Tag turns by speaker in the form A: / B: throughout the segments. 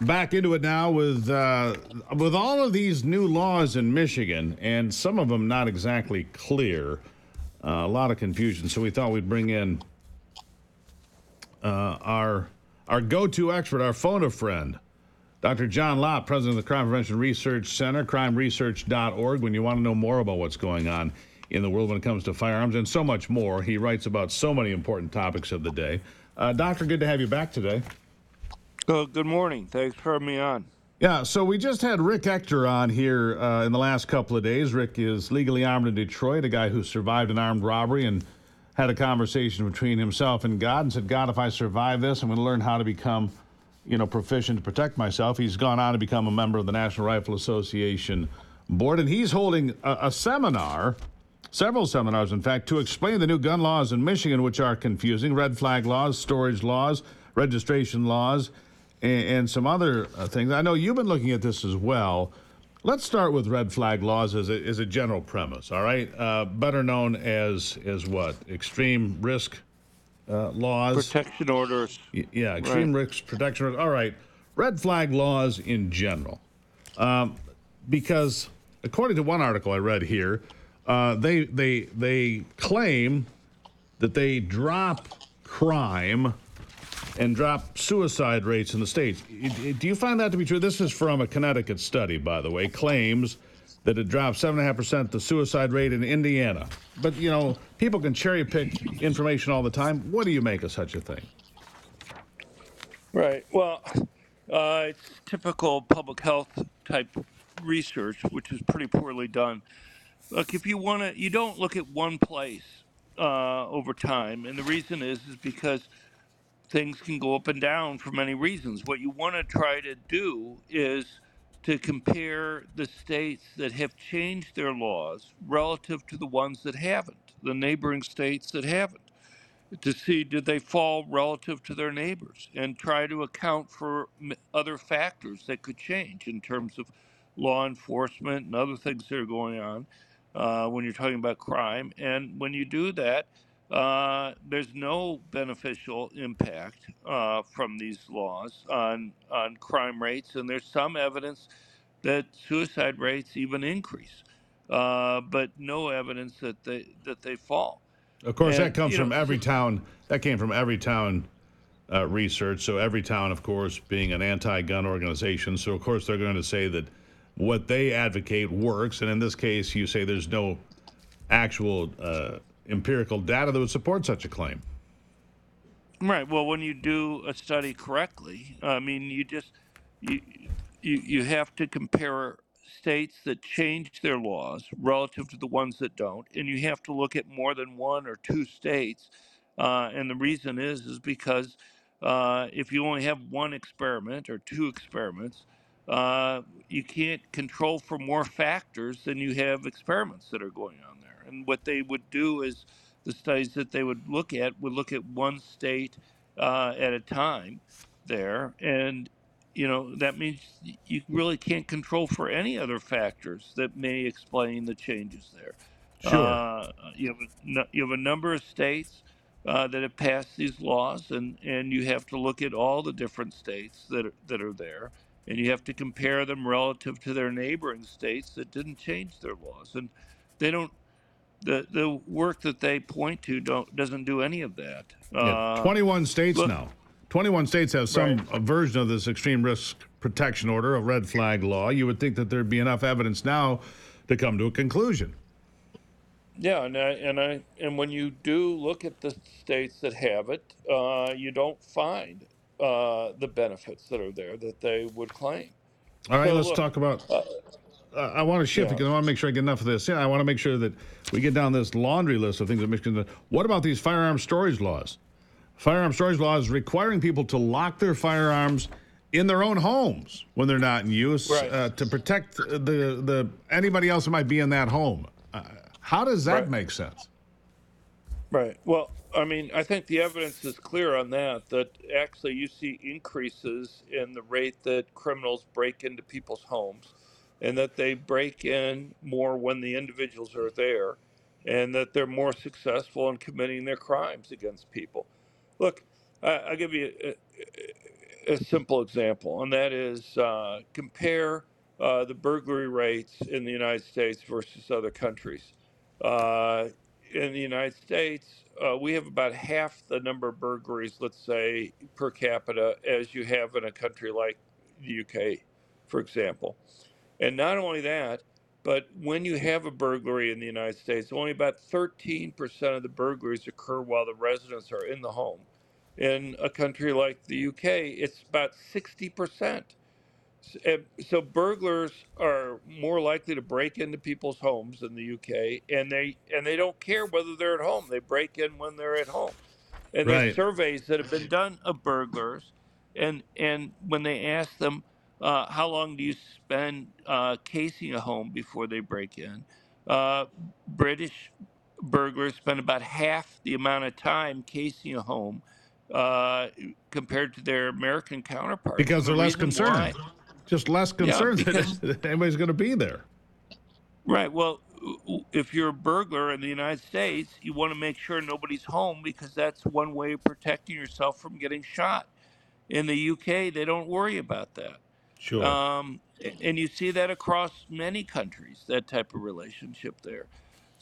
A: back into it now with uh, with all of these new laws in Michigan, and some of them not exactly clear. Uh, a lot of confusion. So we thought we'd bring in uh, our our go-to expert, our phone a friend, Dr. John Lott, president of the Crime Prevention Research Center, crimeresearch.org. When you want to know more about what's going on in the world when it comes to firearms and so much more, he writes about so many important topics of the day. Uh, doctor, good to have you back today.
B: Oh, good morning. Thanks for having me on.
A: Yeah, so we just had Rick Ector on here uh, in the last couple of days. Rick is legally armed in Detroit, a guy who survived an armed robbery and had a conversation between himself and God and said, God, if I survive this, I'm going to learn how to become, you know, proficient to protect myself. He's gone on to become a member of the National Rifle Association board, and he's holding a, a seminar, several seminars, in fact, to explain the new gun laws in Michigan, which are confusing red flag laws, storage laws, registration laws and, and some other uh, things. I know you've been looking at this as well. Let's start with red flag laws as a, as a general premise. All right, uh, better known as as what extreme risk uh, laws,
B: protection orders.
A: Y- yeah, extreme right. risk protection. Orders. All right, red flag laws in general, um, because according to one article I read here, uh, they they they claim that they drop crime and drop suicide rates in the states. Do you find that to be true? This is from a Connecticut study, by the way, claims that it dropped 7.5% the suicide rate in Indiana. But, you know, people can cherry pick information all the time. What do you make of such a thing?
B: Right. Well, uh, it's typical public health type research, which is pretty poorly done. Look, if you want to, you don't look at one place uh, over time, and the reason is is because things can go up and down for many reasons. What you want to try to do is to compare the states that have changed their laws relative to the ones that haven't, the neighboring states that haven't, to see did they fall relative to their neighbors and try to account for other factors that could change in terms of law enforcement and other things that are going on uh, when you're talking about crime. And when you do that, uh, there's no beneficial impact uh, from these laws on on crime rates, and there's some evidence that suicide rates even increase, uh, but no evidence that they that they fall.
A: Of course, and, that comes from know, Everytown. That came from Everytown uh, research. So Everytown, of course, being an anti-gun organization, so of course they're going to say that what they advocate works, and in this case, you say there's no actual uh, empirical data that would support such a claim.
B: Right. Well, when you do a study correctly, I mean, you just you you, you have to compare states that change their laws relative to the ones that don't, and you have to look at more than one or two states. Uh, and the reason is is because uh, if you only have one experiment or two experiments, uh, you can't control for more factors than you have experiments that are going on there. And what they would do is the studies that they would look at would look at one state uh, at a time there. And, you know, that means you really can't control for any other factors that may explain the changes there.
A: Sure. Uh,
B: you, have a, you have a number of states uh, that have passed these laws, and, and you have to look at all the different states that are, that are there, and you have to compare them relative to their neighboring states that didn't change their laws. And they don't the the work that they point to don't doesn't do any of that.
A: Yeah, uh, 21 states look, now. 21 states have some right. version of this extreme risk protection order, a red flag law. You would think that there'd be enough evidence now to come to a conclusion.
B: Yeah, and I, and I and when you do look at the states that have it, uh, you don't find uh, the benefits that are there that they would claim.
A: All right, so let's look, talk about. Uh, uh, I want to shift yeah. because I want to make sure I get enough of this. Yeah, I want to make sure that we get down this laundry list of things that Michigan. Does. What about these firearm storage laws? Firearm storage laws requiring people to lock their firearms in their own homes when they're not in use
B: right.
A: uh, to protect the the anybody else who might be in that home. Uh, how does that right. make sense?
B: Right. Well, I mean, I think the evidence is clear on that. That actually, you see increases in the rate that criminals break into people's homes and that they break in more when the individuals are there and that they're more successful in committing their crimes against people. Look, I, will give you, uh, a simple example, and that is uh, compare uh, the burglary rates in the United States versus other countries. Uh, in the United States, uh, we have about half the number of burglaries, let's say, per capita, as you have in a country like the UK, for example. And not only that, but when you have a burglary in the United States, only about 13% of the burglaries occur while the residents are in the home. In a country like the UK, it's about 60%. So burglars are more likely to break into people's homes in the UK, and they and they don't care whether they're at home. They break in when they're at home. And there's surveys that have been done of burglars, and and when they ask them uh, how long do you spend uh, casing a home before they break in, uh, British burglars spend about half the amount of time casing a home uh, compared to their American counterparts.
A: Because they're
B: the
A: less
B: reason why-
A: concerned. Just less
B: Yeah,
A: concerned
B: because-
A: that anybody's going to be there.
B: Right. Well, if you're a burglar in the United States, you want to make sure nobody's home because that's one way of protecting yourself from getting shot. In the UK, they don't worry about that.
A: Sure.
B: Um, and you see that across many countries, that type of relationship there.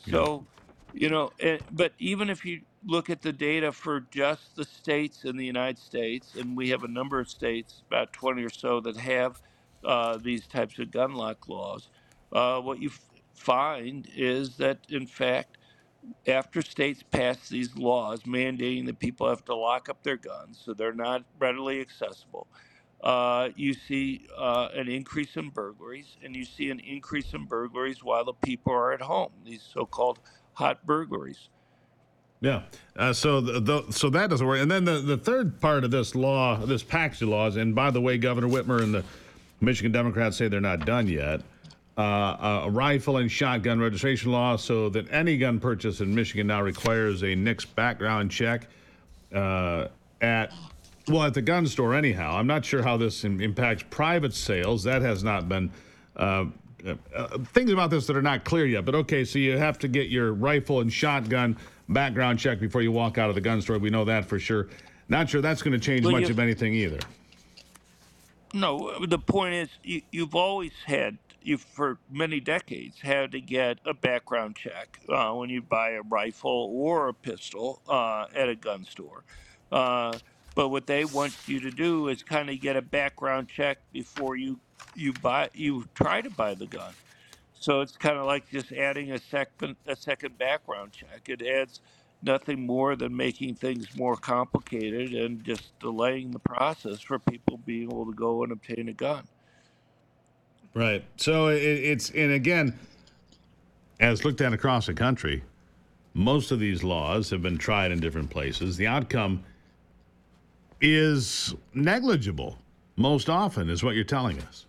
B: So, you know, eh, but even if you look at the data for just the states in the United States, and we have a number of states, about 20 or so, that have uh, these types of gun lock laws, uh, what you f- find is that, in fact, after states pass these laws mandating that people have to lock up their guns so they're not readily accessible, uh, you see uh, an increase in burglaries, and you see an increase in burglaries while the people are at home. These so-called hot burglaries.
A: Yeah. Uh, so the, the, so that doesn't work. And then the, the third part of this law, this package of laws, and by the way, Governor Whitmer and the Michigan Democrats say they're not done yet. Uh, a rifle and shotgun registration law, so that any gun purchase in Michigan now requires a NICS background check uh, at well at the gun store. Anyhow, I'm not sure how this im- impacts private sales. That has not been. Uh, uh, uh, things about this that are not clear yet, but okay, so you have to get your rifle and shotgun background check before you walk out of the gun store. We know that for sure. Not sure that's going to change
B: Well,
A: much
B: you-
A: of anything either.
B: No, the point is you, you've always had, you for many decades had to get a background check uh, when you buy a rifle or a pistol uh, at a gun store. Uh, but what they want you to do is kind of get a background check before you you buy you try to buy the gun. So it's kind of like just adding a second a second background check. It adds nothing more than making things more complicated and just delaying the process for people being able to go and obtain a gun.
A: Right. So it, it's and again, as looked at across the country, most of these laws have been tried in different places. The outcome is negligible most often, is what you're telling us.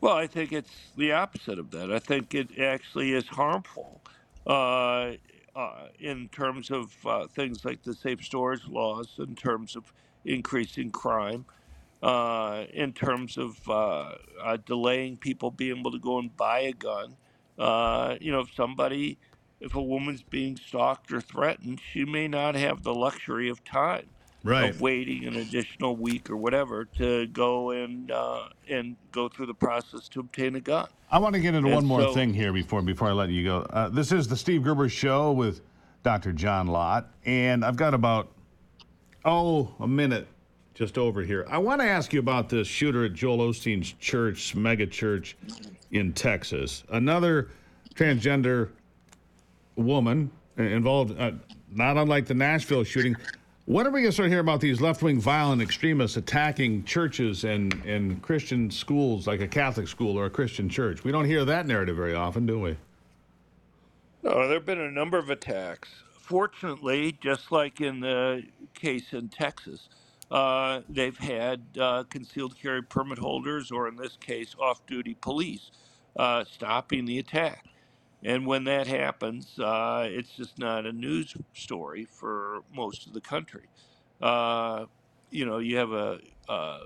B: Well, I think it's the opposite of that. I think it actually is harmful uh, uh, in terms of uh, things like the safe storage laws, in terms of increasing crime, uh, in terms of uh, uh, delaying people being able to go and buy a gun. You know, if somebody, if a woman's being stalked or threatened, she may not have the luxury of time
A: Right.
B: of waiting an additional week or whatever to go and uh, and go through the process to obtain a gun.
A: I want to get into
B: And
A: one more
B: so-
A: thing here before before I let you go. Uh, this is the Steve Gruber Show with Dr. John Lott, and I've got about oh a minute just over here. I want to ask you about this shooter at Joel Osteen's church, mega church in Texas. Another transgender woman uh, involved, uh, not unlike the Nashville shooting. When are we going to start hearing about these left wing violent extremists attacking churches and, and Christian schools, like a Catholic school or a Christian church? We don't hear that narrative very often, do we?
B: No, there have been a number of attacks. Fortunately, just like in the case in Texas, uh, they've had uh, concealed carry permit holders, or in this case, off duty police, uh, stopping the attack. And when that happens, uh, it's just not a news story for most of the country. Uh, you know, you have a, uh,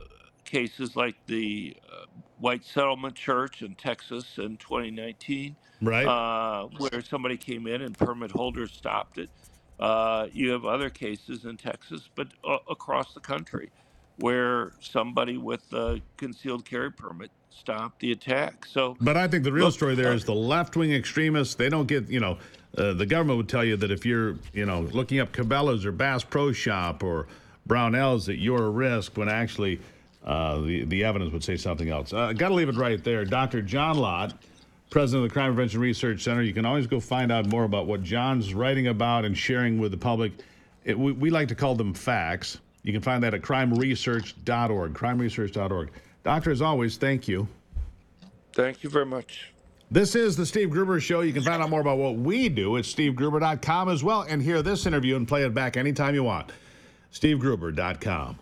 B: cases like the uh, White Settlement Church in Texas in 2019
A: Right.
B: uh, where somebody came in and permit holders stopped it. Uh, you have other cases in Texas, but uh, across the country. Where somebody with a concealed carry permit stopped the attack. So
A: But I think the real
B: Look,
A: story there
B: uh,
A: is the left wing extremists. They don't get, you know, uh, the government would tell you that if you're, you know, looking up Cabela's or Bass Pro Shop or Brownells, that you're a risk when actually uh, the, the evidence would say something else. Uh, Got to leave it right there. Dr. John Lott, president of the Crime Prevention Research Center. You can always go find out more about what John's writing about and sharing with the public. It, we, we like to call them facts. You can find that at crimeresearch.org, crimeresearch.org. Doctor, as always, thank you.
B: thank you very much.
A: This is the Steve Gruber Show. You can find out more about what we do at stevegruber.com as well and hear this interview and play it back anytime you want. stevegruber.com.